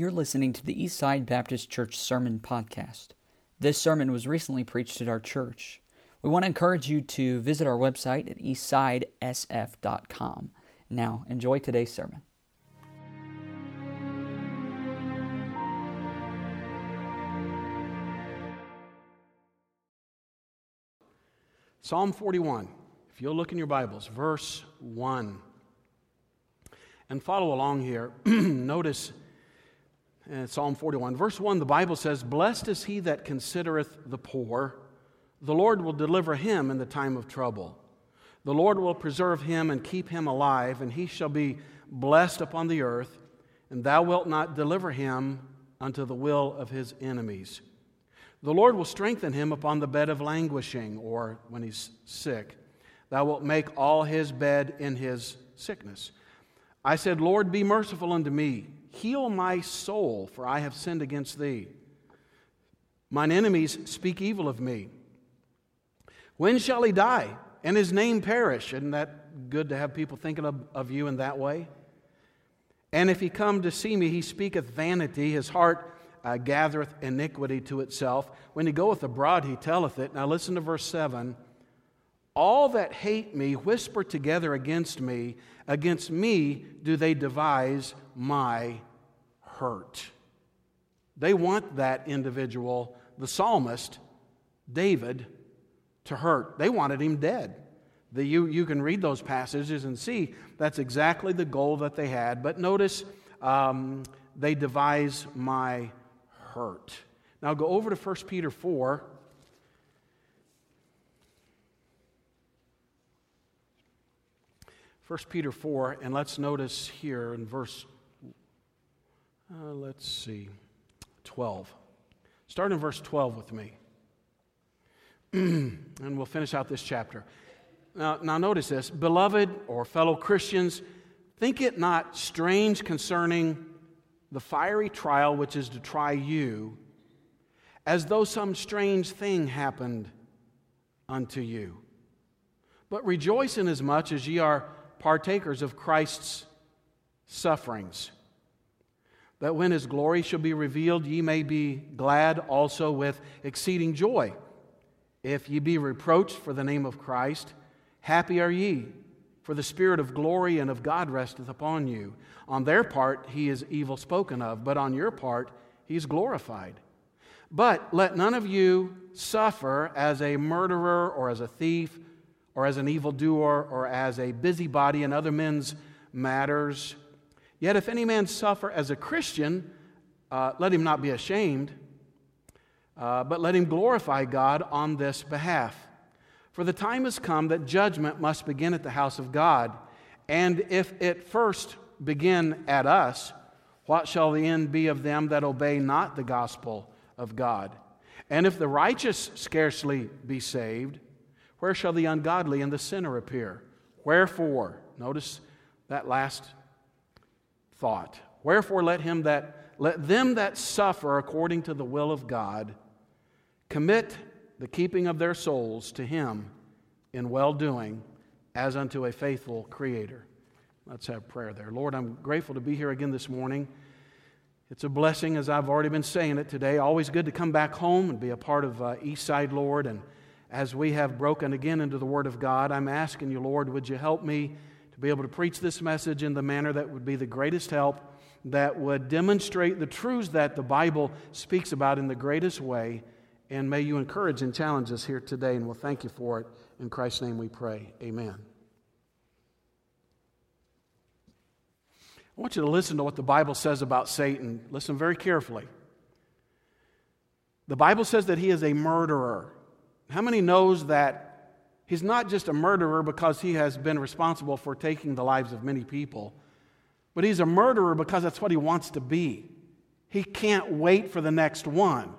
You're listening to the Eastside Baptist Church Sermon Podcast. This sermon was recently preached at our church. We want to encourage you to visit our website at eastsidesf.com. Now, enjoy today's sermon. Psalm 41, if you'll look in your Bibles, verse 1. And follow along here. Notice in Psalm 41, verse 1, the Bible says, Blessed is he that considereth the poor. The Lord will deliver him in the time of trouble. The Lord will preserve him and keep him alive, and he shall be blessed upon the earth, and thou wilt not deliver him unto the will of his enemies. The Lord will strengthen him upon the bed of languishing, or when he's sick. Thou wilt make all his bed in his sickness. I said, Lord, be merciful unto me. Heal my soul, for I have sinned against thee. Mine enemies speak evil of me. When shall he die and his name perish? Isn't that good to have people thinking of, of you in that way? And if he come to see me, he speaketh vanity. His heart uh, gathereth iniquity to itself. When he goeth abroad, he telleth it. Now listen to verse 7. All that hate me whisper together against me. Against me do they devise my hurt. They want that individual, the psalmist, David, to hurt. They wanted him dead. The, you, you can read those passages and see that's exactly the goal that they had. But notice um, they devise my hurt. Now go over to 1 Peter 4. 1 Peter 4, and let's notice here in verse, uh, let's see, 12. Start in verse 12 with me. and we'll finish out this chapter. Now, now, notice this. Beloved or fellow Christians, think it not strange concerning the fiery trial which is to try you, as though some strange thing happened unto you. But rejoice inasmuch as ye are partakers of Christ's sufferings, that when his glory shall be revealed, ye may be glad also with exceeding joy. If ye be reproached for the name of Christ, happy are ye, for the Spirit of glory and of God resteth upon you. On their part, he is evil spoken of, but on your part, he is glorified. But let none of you suffer as a murderer or as a thief or as an evildoer, or as a busybody in other men's matters. Yet if any man suffer as a Christian, uh, let him not be ashamed, uh, but let him glorify God on this behalf. For the time has come that judgment must begin at the house of God. And if it first begin at us, what shall the end be of them that obey not the gospel of God? And if the righteous scarcely be saved, where shall the ungodly and the sinner appear? Wherefore, notice that last thought. Wherefore let him that let them that suffer according to the will of God commit the keeping of their souls to him in well doing as unto a faithful creator. Let's have prayer there. Lord, I'm grateful to be here again this morning. It's a blessing, as I've already been saying it today. Always good to come back home and be a part of uh, Eastside, Lord, and as we have broken again into the Word of God, I'm asking you, Lord, would you help me to be able to preach this message in the manner that would be the greatest help, that would demonstrate the truths that the Bible speaks about in the greatest way. And may you encourage and challenge us here today, and we'll thank you for it. In Christ's name we pray. Amen. I want you to listen to what the Bible says about Satan. Listen very carefully. The Bible says that he is a murderer. How many knows that he's not just a murderer because he has been responsible for taking the lives of many people, but he's a murderer because that's what he wants to be. He can't wait for the next one.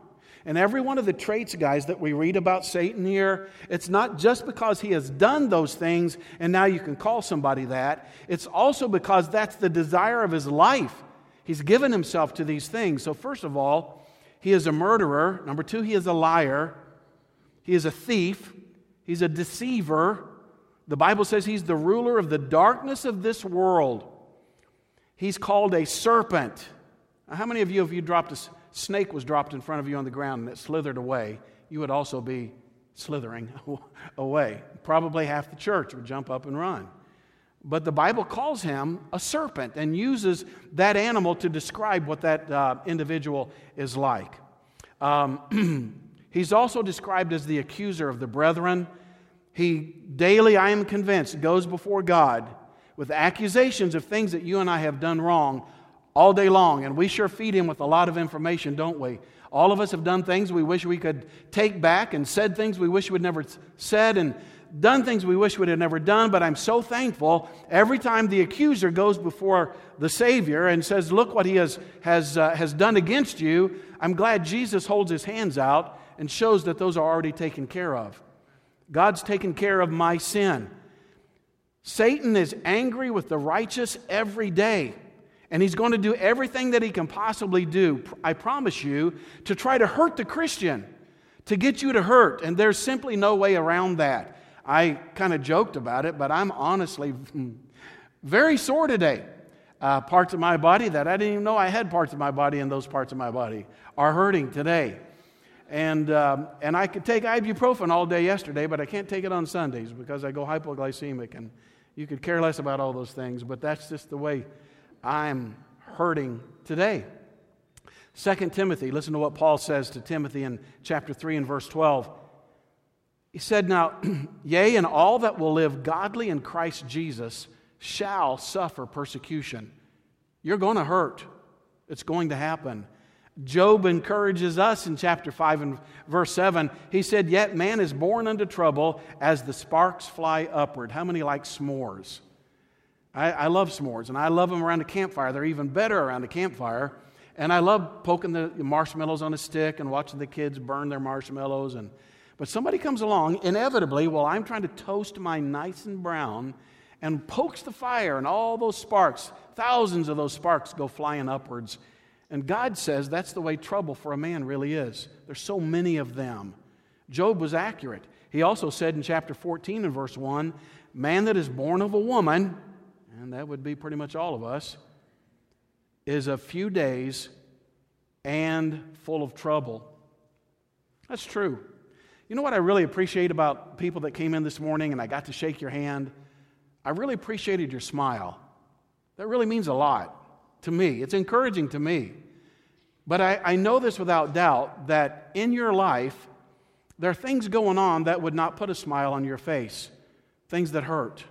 And every one of the traits, guys, that we read about Satan here, it's not just because he has done those things and now you can call somebody that. It's also because that's the desire of his life. He's given himself to these things. So, first of all, he is a murderer. Number two, he is a liar. He is a thief, he's a deceiver. The Bible says he's the ruler of the darkness of this world. He's called a serpent. Now, How many of you, if you dropped a snake was dropped in front of you on the ground and it slithered away, you would also be slithering away? Probably half the church would jump up and run. But the Bible calls him a serpent and uses that animal to describe what that uh, individual is like. Um, he's also described as the accuser of the brethren. He daily, I am convinced, goes before God with accusations of things that you and I have done wrong all day long. And we sure feed him with a lot of information, don't we? All of us have done things we wish we could take back and said things we wish we'd never said and done things we wish we'd have never done. But I'm so thankful every time the accuser goes before the Savior and says, Look what he has, has, uh, has done against you. I'm glad Jesus holds his hands out and shows that those are already taken care of. God's taken care of my sin. Satan is angry with the righteous every day. And he's going to do everything that he can possibly do, I promise you, to try to hurt the Christian, to get you to hurt. And there's simply no way around that. I kind of joked about it, but I'm honestly very sore today. Uh, parts of my body that I didn't even know I had parts of my body, and those parts of my body are hurting today. And, um, and I could take ibuprofen all day yesterday, but I can't take it on Sundays because I go hypoglycemic. And you could care less about all those things, but that's just the way I'm hurting today. 2 Timothy, listen to what Paul says to Timothy in chapter 3 and verse 12. He said, Now, yea, and all that will live godly in Christ Jesus shall suffer persecution. You're going to hurt, it's going to happen. Job encourages us in chapter 5 and verse 7. He said, Yet man is born unto trouble as the sparks fly upward. How many like s'mores? I, I love s'mores, and I love them around a campfire. They're even better around a campfire. And I love poking the marshmallows on a stick and watching the kids burn their marshmallows. And, but somebody comes along, inevitably, while I'm trying to toast mine nice and brown, and pokes the fire, and all those sparks, thousands of those sparks, go flying upwards. And God says that's the way trouble for a man really is. There's so many of them. Job was accurate. He also said in chapter 14 and verse 1 Man that is born of a woman and that would be pretty much all of us, is a few days and full of trouble. That's true. You know what I really appreciate about people that came in this morning and I got to shake your hand? I really appreciated your smile. That really means a lot to me. It's encouraging to me. But I, I know this without doubt that in your life, there are things going on that would not put a smile on your face, things that hurt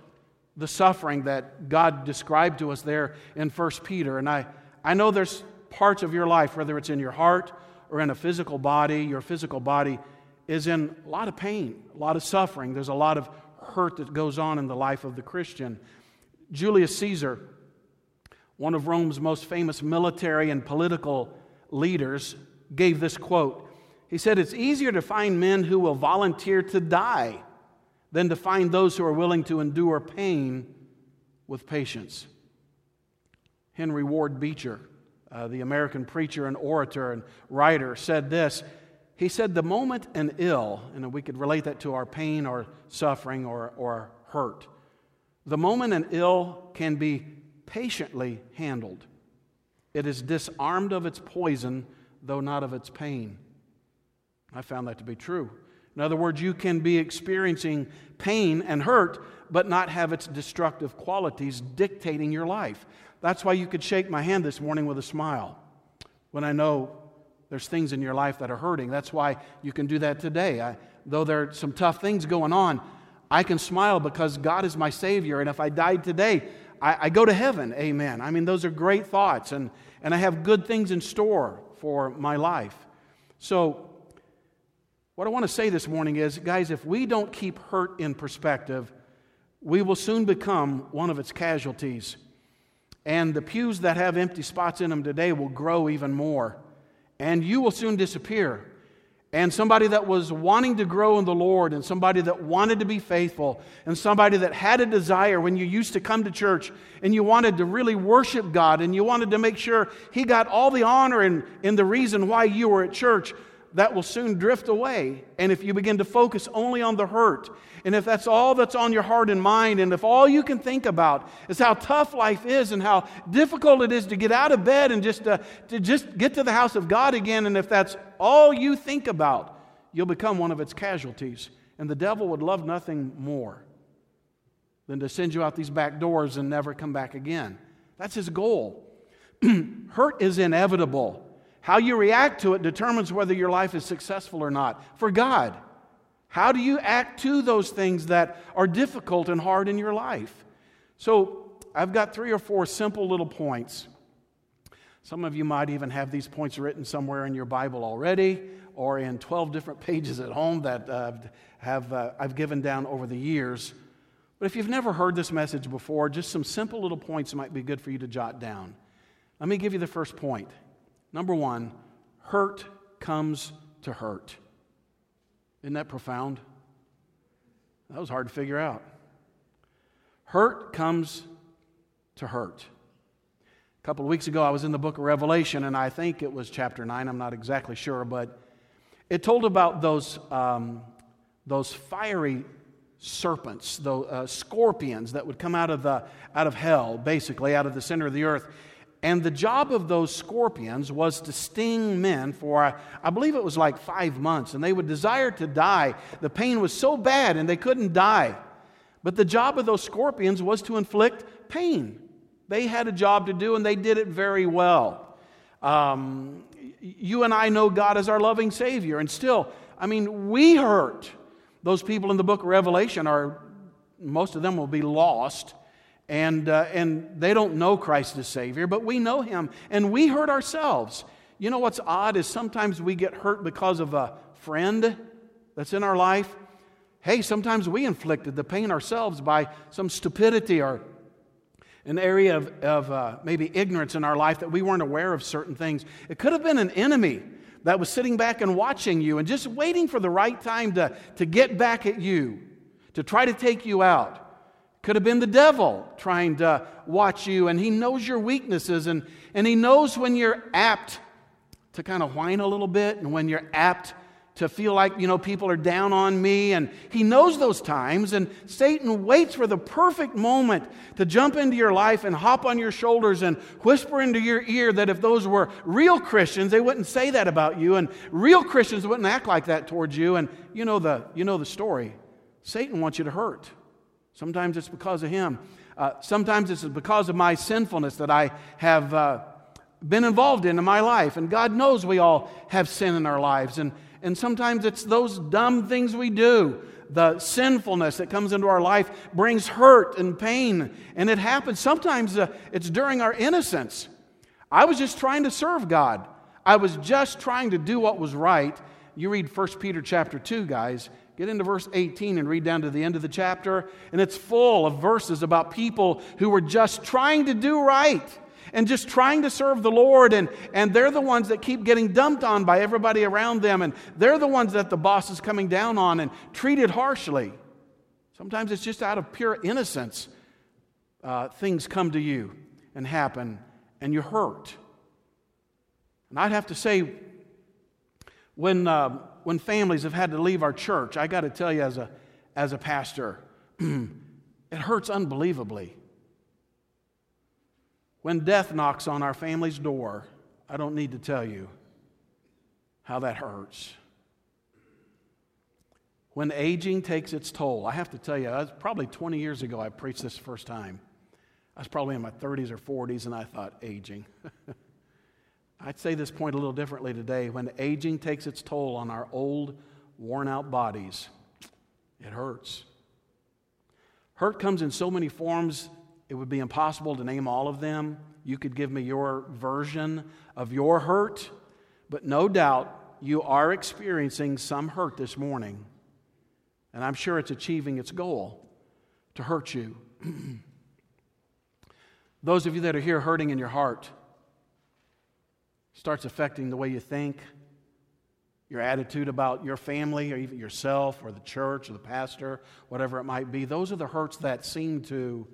the suffering that God described to us there in 1 Peter. And I, I know there's parts of your life, whether it's in your heart or in a physical body, your physical body is in a lot of pain, a lot of suffering. There's a lot of hurt that goes on in the life of the Christian. Julius Caesar, one of Rome's most famous military and political leaders, gave this quote. He said, It's easier to find men who will volunteer to die than to find those who are willing to endure pain with patience. Henry Ward Beecher, uh, the American preacher and orator and writer, said this. He said, The moment an ill, and we could relate that to our pain or suffering or, or hurt, the moment an ill can be patiently handled, it is disarmed of its poison, though not of its pain. I found that to be true. In other words, you can be experiencing pain and hurt, but not have its destructive qualities dictating your life. That's why you could shake my hand this morning with a smile when I know there's things in your life that are hurting. That's why you can do that today. I, though there are some tough things going on, I can smile because God is my Savior. And if I died today, I, I go to heaven. Amen. I mean, those are great thoughts, and, and I have good things in store for my life. So, what I want to say this morning is, guys, if we don't keep hurt in perspective, we will soon become one of its casualties. And the pews that have empty spots in them today will grow even more. And you will soon disappear. And somebody that was wanting to grow in the Lord, and somebody that wanted to be faithful, and somebody that had a desire when you used to come to church and you wanted to really worship God and you wanted to make sure He got all the honor and, and the reason why you were at church, that will soon drift away. And if you begin to focus only on the hurt, and if that's all that's on your heart and mind, and if all you can think about is how tough life is and how difficult it is to get out of bed and just to, uh, to just get to the house of God again, and if that's all you think about, you'll become one of its casualties. And the devil would love nothing more than to send you out these back doors and never come back again. That's his goal. Hurt is inevitable. How you react to it determines whether your life is successful or not. For God, how do you act to those things that are difficult and hard in your life? So, I've got three or four simple little points. Some of you might even have these points written somewhere in your Bible already or in 12 different pages at home that uh, have, uh, I've given down over the years. But if you've never heard this message before, just some simple little points might be good for you to jot down. Let me give you the first point. Number one, hurt comes to hurt. Isn't that profound? That was hard to figure out. Hurt comes to hurt. A couple of weeks ago, I was in the book of Revelation, and I think it was chapter 9, I'm not exactly sure, but it told about those, um, those fiery serpents, the uh, scorpions that would come out of, the, out of hell, basically, out of the center of the earth. And the job of those scorpions was to sting men for, I believe it was like five months. And they would desire to die. The pain was so bad and they couldn't die. But the job of those scorpions was to inflict pain. They had a job to do and they did it very well. Um, you and I know God as our loving Savior. And still, I mean, we hurt. Those people in the book of Revelation are, most of them will be lost and, uh, and they don't know Christ as Savior, but we know Him, and we hurt ourselves. You know what's odd is sometimes we get hurt because of a friend that's in our life. Hey, sometimes we inflicted the pain ourselves by some stupidity or an area of, of uh, maybe ignorance in our life that we weren't aware of certain things. It could have been an enemy that was sitting back and watching you and just waiting for the right time to, to get back at you, to try to take you out. Could have been the devil trying to watch you, and he knows your weaknesses, and, and he knows when you're apt to kind of whine a little bit, and when you're apt to feel like, you know, people are down on me. And he knows those times, and Satan waits for the perfect moment to jump into your life and hop on your shoulders and whisper into your ear that if those were real Christians, they wouldn't say that about you, and real Christians wouldn't act like that towards you. And you know the, you know the story. Satan wants you to hurt. Sometimes it's because of Him. Uh, sometimes it's because of my sinfulness that I have uh, been involved in in my life. And God knows we all have sin in our lives. And, and sometimes it's those dumb things we do. The sinfulness that comes into our life brings hurt and pain. And it happens. Sometimes uh, it's during our innocence. I was just trying to serve God. I was just trying to do what was right. You read 1 Peter chapter 2, guys, Get into verse 18 and read down to the end of the chapter, and it's full of verses about people who were just trying to do right and just trying to serve the Lord, and, and they're the ones that keep getting dumped on by everybody around them, and they're the ones that the boss is coming down on and treated harshly. Sometimes it's just out of pure innocence. Uh, things come to you and happen, and you're hurt. And I'd have to say, when uh, when families have had to leave our church, I got to tell you, as a, as a pastor, it hurts unbelievably. When death knocks on our family's door, I don't need to tell you how that hurts. When aging takes its toll, I have to tell you, was probably 20 years ago I preached this first time. I was probably in my 30s or 40s, and I thought, aging. I'd say this point a little differently today. When aging takes its toll on our old, worn out bodies, it hurts. Hurt comes in so many forms, it would be impossible to name all of them. You could give me your version of your hurt, but no doubt you are experiencing some hurt this morning. And I'm sure it's achieving its goal to hurt you. Those of you that are here hurting in your heart, starts affecting the way you think, your attitude about your family, or even yourself, or the church, or the pastor, whatever it might be. Those are the hurts that seem to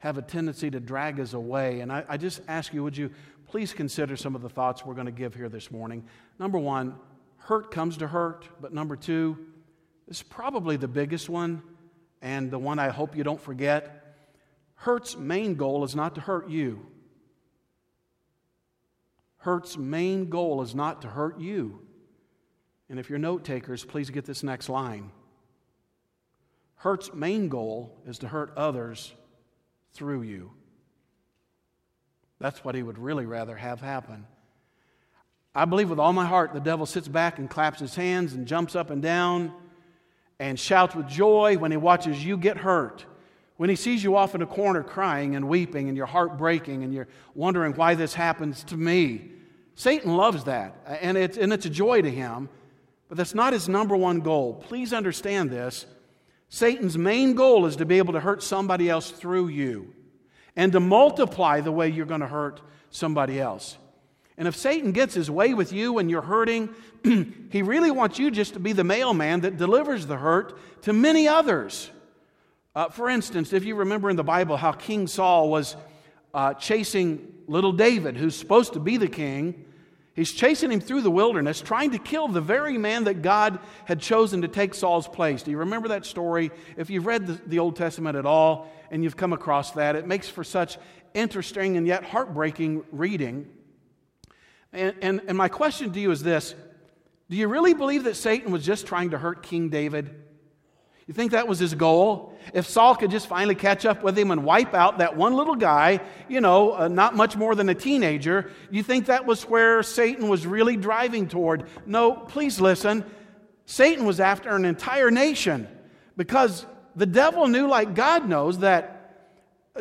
have a tendency to drag us away. And I, I just ask you, would you please consider some of the thoughts we're going to give here this morning? Number one, hurt comes to hurt. But number two, this is probably the biggest one and the one I hope you don't forget. Hurt's main goal is not to hurt you. Hurt's main goal is not to hurt you. And if you're note takers, please get this next line. Hurt's main goal is to hurt others through you. That's what he would really rather have happen. I believe with all my heart the devil sits back and claps his hands and jumps up and down and shouts with joy when he watches you get hurt. When he sees you off in a corner crying and weeping and your heart breaking and you're wondering why this happens to me. Satan loves that, and it's, and it's a joy to him, but that's not his number one goal. Please understand this. Satan's main goal is to be able to hurt somebody else through you and to multiply the way you're going to hurt somebody else. And if Satan gets his way with you and you're hurting, he really wants you just to be the mailman that delivers the hurt to many others. Uh, for instance, if you remember in the Bible how King Saul was uh, chasing little David, who's supposed to be the king, he's chasing him through the wilderness, trying to kill the very man that God had chosen to take Saul's place. Do you remember that story? If you've read the, the Old Testament at all and you've come across that, it makes for such interesting and yet heartbreaking reading. And, and, and my question to you is this Do you really believe that Satan was just trying to hurt King David? You think that was his goal? If Saul could just finally catch up with him and wipe out that one little guy, you know, uh, not much more than a teenager, you think that was where Satan was really driving toward? No, please listen. Satan was after an entire nation because the devil knew, like God knows, that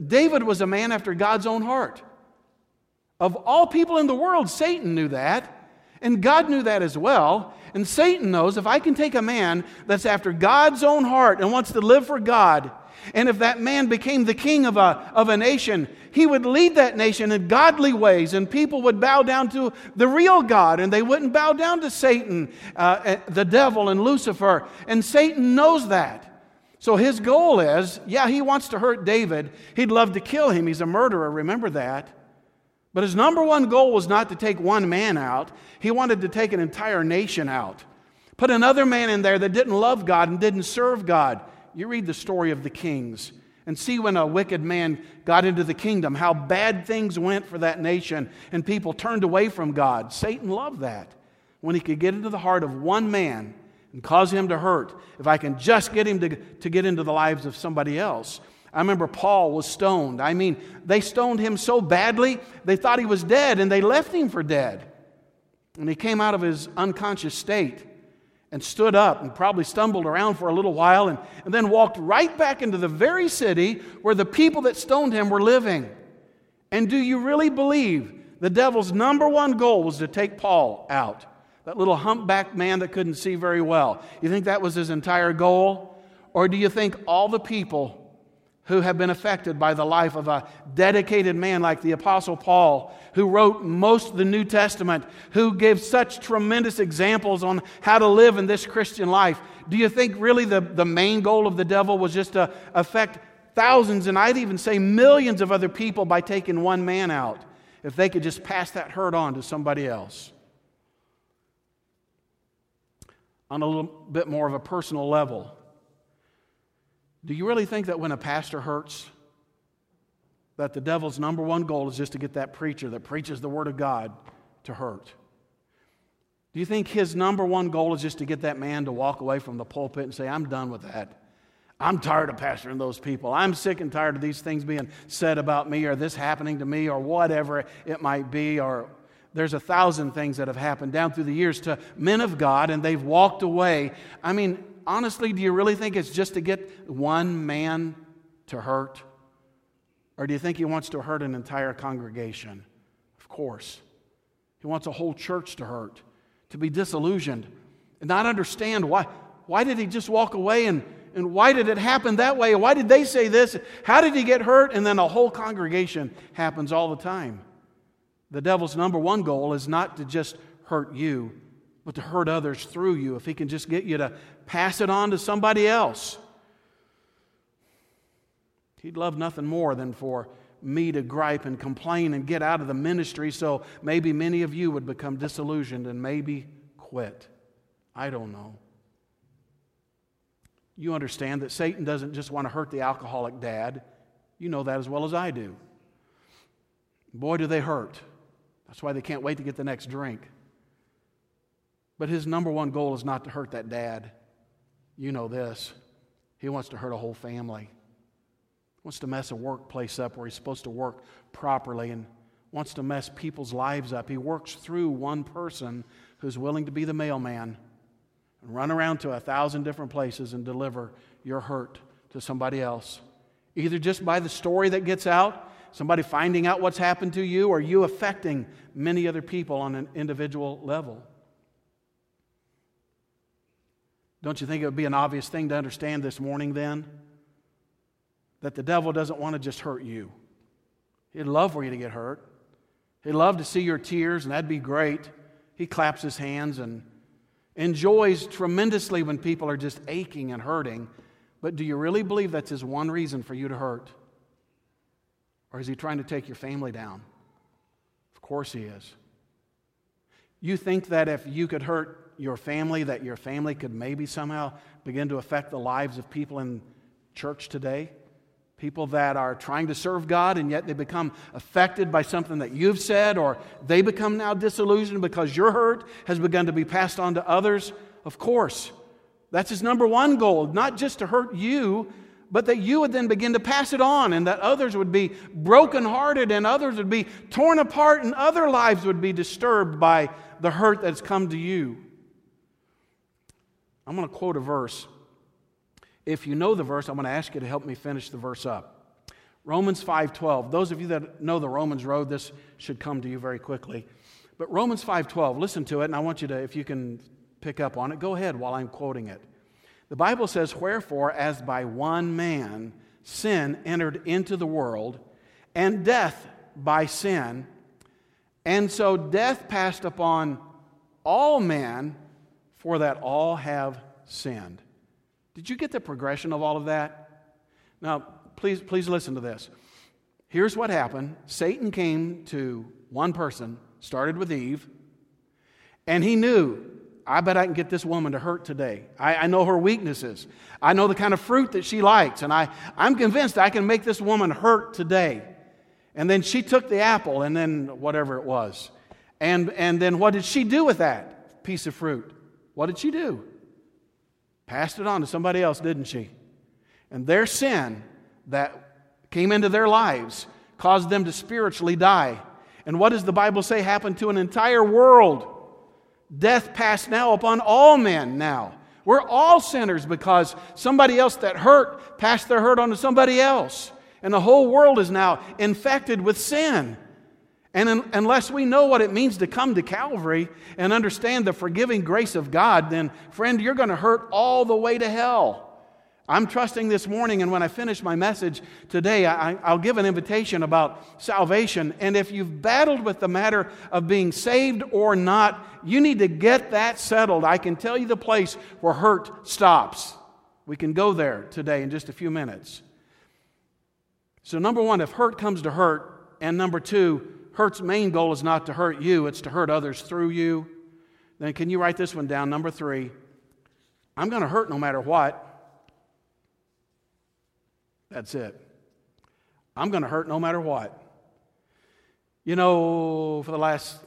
David was a man after God's own heart. Of all people in the world, Satan knew that. And God knew that as well. And Satan knows if I can take a man that's after God's own heart and wants to live for God, and if that man became the king of a, of a nation, he would lead that nation in godly ways, and people would bow down to the real God, and they wouldn't bow down to Satan, uh, eh, the devil, and Lucifer. And Satan knows that. So his goal is yeah, he wants to hurt David. He'd love to kill him. He's a murderer, remember that. But his number one goal was not to take one man out, he wanted to take an entire nation out. Put another man in there that didn't love God and didn't serve God. You read the story of the kings and see when a wicked man got into the kingdom, how bad things went for that nation and people turned away from God. Satan loved that. When he could get into the heart of one man and cause him to hurt, if I can just get him to, to get into the lives of somebody else. I remember Paul was stoned. I mean, they stoned him so badly, they thought he was dead and they left him for dead. And he came out of his unconscious state and stood up and probably stumbled around for a little while and, and then walked right back into the very city where the people that stoned him were living. And do you really believe the devil's number one goal was to take Paul out? That little humpback man that couldn't see very well. You think that was his entire goal? Or do you think all the people who have been affected by the life of a dedicated man like the Apostle Paul, who wrote most of the New Testament, who gave such tremendous examples on how to live in this Christian life. Do you think really the, the main goal of the devil was just to affect thousands, and I'd even say millions of other people by taking one man out, if they could just pass that hurt on to somebody else? On a little bit more of a personal level, do you really think that when a pastor hurts, that the devil's number one goal is just to get that preacher that preaches the Word of God to hurt? Do you think his number one goal is just to get that man to walk away from the pulpit and say, I'm done with that? I'm tired of pastoring those people. I'm sick and tired of these things being said about me or this happening to me or whatever it might be. Or there's a thousand things that have happened down through the years to men of God and they've walked away. I mean, honestly, do you really think it's just to get one man to hurt? Or do you think he wants to hurt an entire congregation? Of course. He wants a whole church to hurt, to be disillusioned, and not understand why. Why did he just walk away and, and why did it happen that way? Why did they say this? How did he get hurt? And then a whole congregation happens all the time. The devil's number one goal is not to just hurt you, but to hurt others through you. If he can just get you to pass it on to somebody else. He'd love nothing more than for me to gripe and complain and get out of the ministry so maybe many of you would become disillusioned and maybe quit. I don't know. You understand that Satan doesn't just want to hurt the alcoholic dad. You know that as well as I do. Boy, do they hurt. That's why they can't wait to get the next drink. But his number one goal is not to hurt that dad. You know this. He wants to hurt a whole family. Wants to mess a workplace up where he's supposed to work properly and wants to mess people's lives up. He works through one person who's willing to be the mailman and run around to a thousand different places and deliver your hurt to somebody else. Either just by the story that gets out, somebody finding out what's happened to you, or you affecting many other people on an individual level. Don't you think it would be an obvious thing to understand this morning then? That the devil doesn't want to just hurt you. He'd love for you to get hurt. He'd love to see your tears, and that'd be great. He claps his hands and enjoys tremendously when people are just aching and hurting. But do you really believe that's his one reason for you to hurt? Or is he trying to take your family down? Of course he is. You think that if you could hurt your family, that your family could maybe somehow begin to affect the lives of people in church today? People that are trying to serve God and yet they become affected by something that you've said, or they become now disillusioned because your hurt has begun to be passed on to others. Of course, that's his number one goal, not just to hurt you, but that you would then begin to pass it on and that others would be brokenhearted and others would be torn apart and other lives would be disturbed by the hurt that's come to you. I'm going to quote a verse if you know the verse, I'm going to ask you to help me finish the verse up. Romans 5:12. Those of you that know the Romans road, this should come to you very quickly. But Romans 5:12, listen to it and I want you to if you can pick up on it, go ahead while I'm quoting it. The Bible says, "Wherefore as by one man sin entered into the world, and death by sin, and so death passed upon all men, for that all have sinned." Did you get the progression of all of that? Now, please, please listen to this. Here's what happened Satan came to one person, started with Eve, and he knew, I bet I can get this woman to hurt today. I, I know her weaknesses. I know the kind of fruit that she likes, and I, I'm convinced I can make this woman hurt today. And then she took the apple, and then whatever it was. And, and then what did she do with that piece of fruit? What did she do? Passed it on to somebody else, didn't she? And their sin that came into their lives caused them to spiritually die. And what does the Bible say happened to an entire world? Death passed now upon all men now. We're all sinners because somebody else that hurt passed their hurt on to somebody else. And the whole world is now infected with sin. And un- unless we know what it means to come to Calvary and understand the forgiving grace of God, then, friend, you're going to hurt all the way to hell. I'm trusting this morning, and when I finish my message today, I, will give an invitation about salvation. And if you've battled with the matter of being saved or not, you need to get that settled. I can tell you the place where hurt stops. We can go there today in just a few minutes. So, number one, if hurt comes to hurt, and number two, hurt's main goal is not to hurt you, it's to hurt others through you. Then can you write this one down? Number three, I'm going to hurt no matter what. That's it. I'm going to hurt no matter what. You know, for the last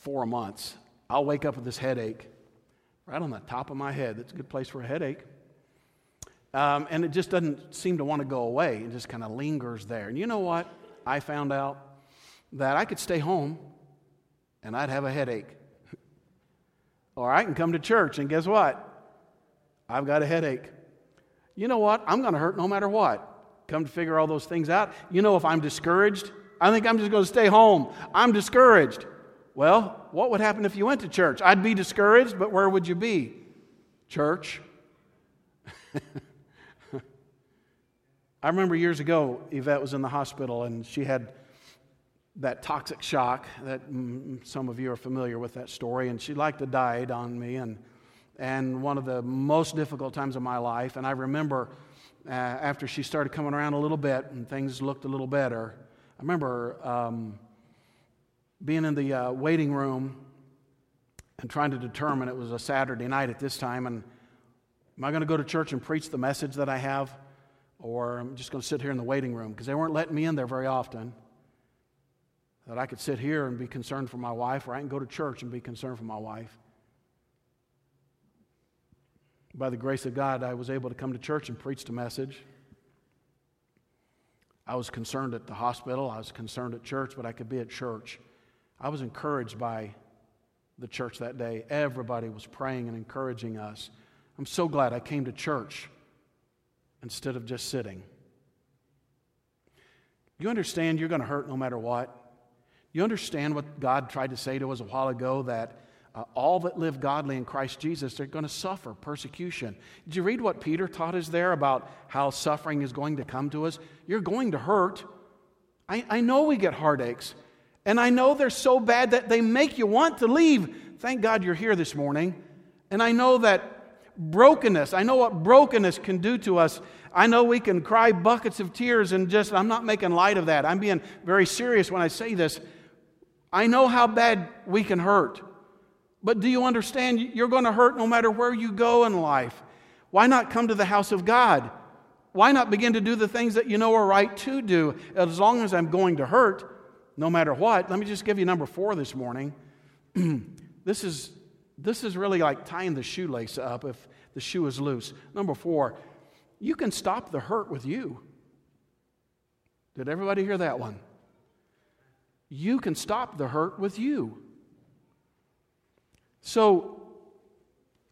four months, I'll wake up with this headache right on the top of my head. That's a good place for a headache. Um, and it just doesn't seem to want to go away. It just kind of lingers there. And you know what I found out? That I could stay home and I'd have a headache. or I can come to church and guess what? I've got a headache. You know what? I'm going to hurt no matter what. Come to figure all those things out. You know, if I'm discouraged, I think I'm just going to stay home. I'm discouraged. Well, what would happen if you went to church? I'd be discouraged, but where would you be? Church. I remember years ago, Yvette was in the hospital and she had that toxic shock that mm, some of you are familiar with that story and she like to died on me and and one of the most difficult times of my life and i remember uh, after she started coming around a little bit and things looked a little better i remember um, being in the uh, waiting room and trying to determine it was a Saturday night at this time, and am I going to go to church and preach the message that I have, or I'm just going to sit here in the waiting room because they weren't letting me in there very often. That I could sit here and be concerned for my wife, or I can go to church and be concerned for my wife. By the grace of God, I was able to come to church and preach the message. I was concerned at the hospital, I was concerned at church, but I could be at church. I was encouraged by the church that day. Everybody was praying and encouraging us. I'm so glad I came to church instead of just sitting. You understand you're going to hurt no matter what? You understand what God tried to say to us a while ago that uh, all that live godly in Christ Jesus, they're going to suffer persecution. Did you read what Peter taught us there about how suffering is going to come to us? You're going to hurt. I, I know we get heartaches, and I know they're so bad that they make you want to leave. Thank God you're here this morning. And I know that brokenness, I know what brokenness can do to us. I know we can cry buckets of tears and just, I'm not making light of that. I'm being very serious when I say this. I know how bad we can hurt. But do you understand? You're going to hurt no matter where you go in life. Why not come to the house of God? Why not begin to do the things that you know are right to do? As long as I'm going to hurt, no matter what. Let me just give you number four this morning. this, is, this is really like tying the shoelace up if the shoe is loose. Number four, you can stop the hurt with you. Did everybody hear that one? You can stop the hurt with you. So,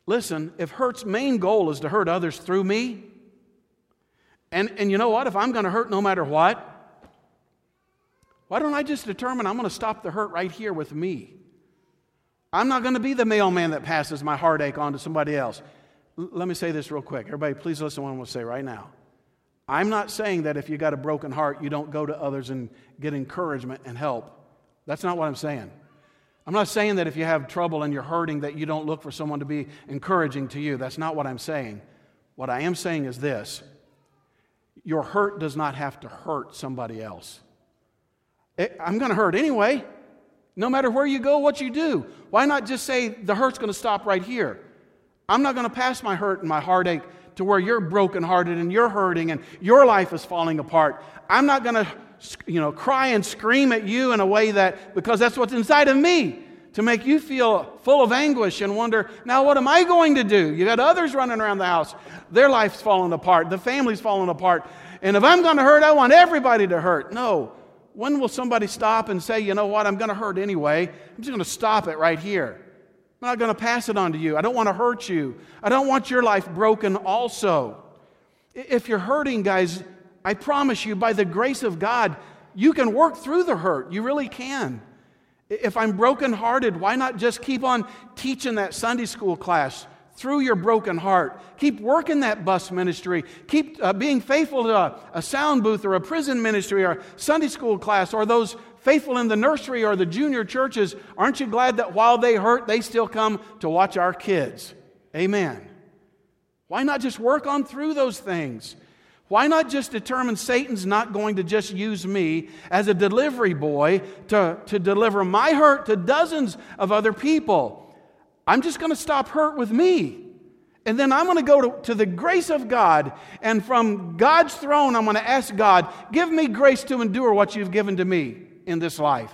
listen, if hurt's main goal is to hurt others through me, and, and you know what? If I'm going to hurt no matter what, why don't I just determine I'm going to stop the hurt right here with me? I'm not going to be the mailman that passes my heartache on to somebody else. L- let me say this real quick. Everybody, please listen to what I'm going to say right now. I'm not saying that if you got a broken heart, you don't go to others and get encouragement and help. That's not what I'm saying. I'm not saying that if you have trouble and you're hurting that you don't look for someone to be encouraging to you. That's not what I'm saying. What I am saying is this your hurt does not have to hurt somebody else. It, I'm going to hurt anyway, no matter where you go, what you do. Why not just say the hurt's going to stop right here? I'm not going to pass my hurt and my heartache to where you're brokenhearted and you're hurting and your life is falling apart. I'm not going to you know, cry and scream at you in a way that, because that's what's inside of me, to make you feel full of anguish and wonder, now what am I going to do? You got others running around the house. Their life's falling apart. The family's falling apart. And if I'm going to hurt, I want everybody to hurt. No. When will somebody stop and say, you know what, I'm going to hurt anyway? I'm just going to stop it right here. I'm not going to pass it on to you. I don't want to hurt you. I don't want your life broken also. If you're hurting, guys, I promise you, by the grace of God, you can work through the hurt. You really can. If I'm brokenhearted, why not just keep on teaching that Sunday school class through your broken heart? Keep working that bus ministry. Keep uh, being faithful to a, a sound booth or a prison ministry or Sunday school class or those faithful in the nursery or the junior churches. Aren't you glad that while they hurt, they still come to watch our kids? Amen. Why not just work on through those things? Why not just determine Satan's not going to just use me as a delivery boy to, to deliver my hurt to dozens of other people? I'm just going to stop hurt with me. And then I'm going to go to, the grace of God. And from God's throne, I'm going to ask God, give me grace to endure what you've given to me in this life.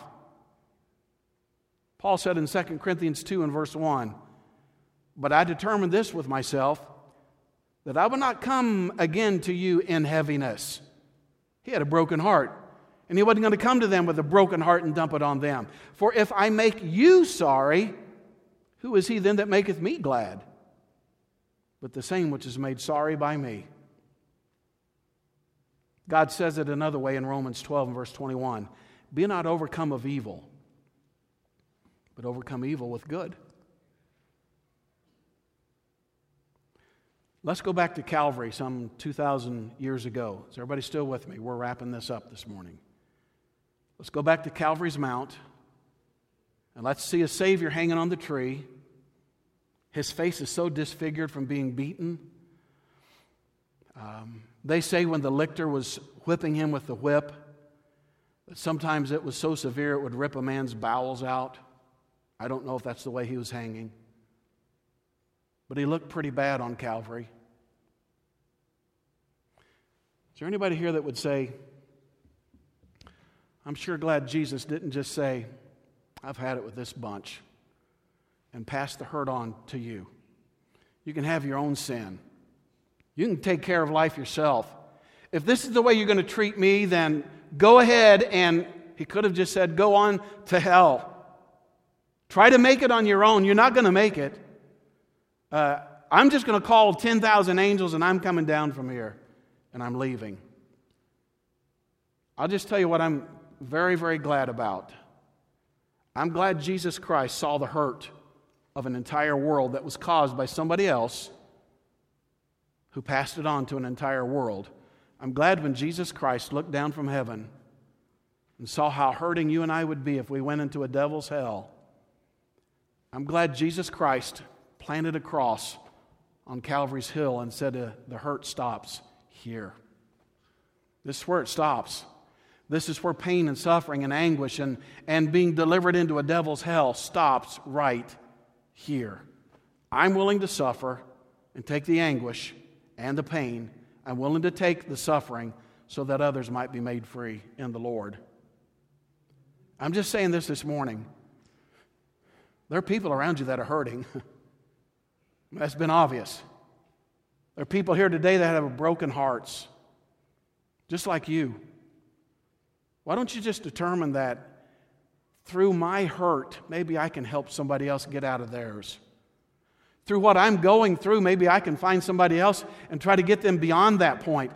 Paul said in 2 Corinthians 2 and verse 1 But I determined this with myself that I would not come again to you in heaviness. He had a broken heart. And he wasn't going to come to them with a broken heart and dump it on them. For if I make you sorry, who is he then that maketh me glad? But the same which is made sorry by me. God says it another way in Romans 12 and verse 21 Be not overcome of evil, but overcome evil with good. Let's go back to Calvary some 2,000 years ago. Is everybody still with me? We're wrapping this up this morning. Let's go back to Calvary's Mount and let's see a Savior hanging on the tree. His face is so disfigured from being beaten. Um, they say when the lictor was whipping him with the whip, that sometimes it was so severe it would rip a man's bowels out. I don't know if that's the way he was hanging, but he looked pretty bad on Calvary. Is there anybody here that would say, I'm sure glad Jesus didn't just say, I've had it with this bunch, and pass the hurt on to you? You can have your own sin. You can take care of life yourself. If this is the way you're going to treat me, then go ahead and, he could have just said, go on to hell. Try to make it on your own. You're not going to make it. Uh, I'm just going to call 10,000 angels and I'm coming down from here and I'm leaving. I'll just tell you what I'm very, very glad about. I'm glad Jesus Christ saw the hurt of an entire world that was caused by somebody else who passed it on to an entire world. I'm glad when Jesus Christ looked down from heaven and saw how hurting you and I would be if we went into a devil's hell. I'm glad Jesus Christ planted a cross on Calvary's Hill and said, uh, The hurt stops here. This is where it stops. This is where pain and suffering and anguish and, and being delivered into a devil's hell stops right here. I'm willing to suffer and take the anguish and the pain. I'm willing to take the suffering so that others might be made free in the Lord. I'm just saying this this morning. There are people around you that are hurting. That's been obvious. There are people here today that have broken hearts, just like you. Why don't you just determine that through my hurt, maybe I can help somebody else get out of theirs? Through what I'm going through, maybe I can find somebody else and try to get them beyond that point.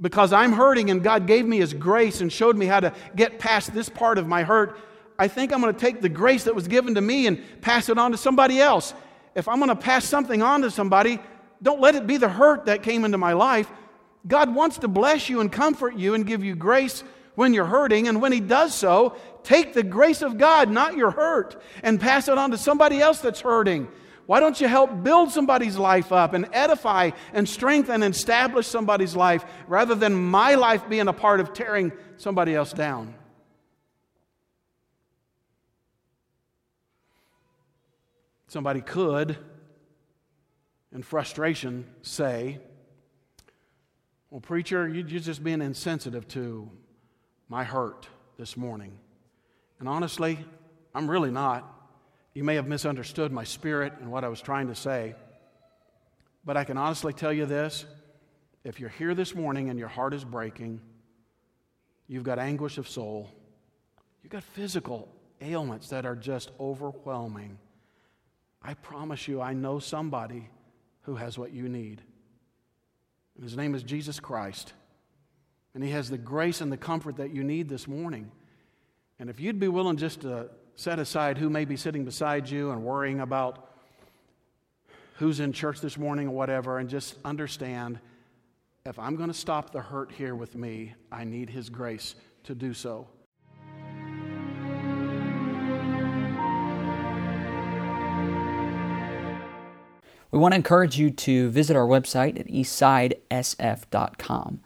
Because I'm hurting and God gave me His grace and showed me how to get past this part of my hurt. I think I'm going to take the grace that was given to me and pass it on to somebody else. If I'm going to pass something on to somebody, don't let it be the hurt that came into my life. God wants to bless you and comfort you and give you grace when you're hurting. And when He does so, take the grace of God, not your hurt, and pass it on to somebody else that's hurting. Why don't you help build somebody's life up and edify and strengthen and establish somebody's life rather than my life being a part of tearing somebody else down? Somebody could, in frustration, say, Well, preacher, you're just being insensitive to my hurt this morning. And honestly, I'm really not. You may have misunderstood my spirit and what I was trying to say. But I can honestly tell you this if you're here this morning and your heart is breaking, you've got anguish of soul, you've got physical ailments that are just overwhelming. I promise you, I know somebody who has what you need. And his name is Jesus Christ. And he has the grace and the comfort that you need this morning. And if you'd be willing just to set aside who may be sitting beside you and worrying about who's in church this morning or whatever, and just understand if I'm going to stop the hurt here with me, I need his grace to do so. We want to encourage you to visit our website at eastsidesf.com.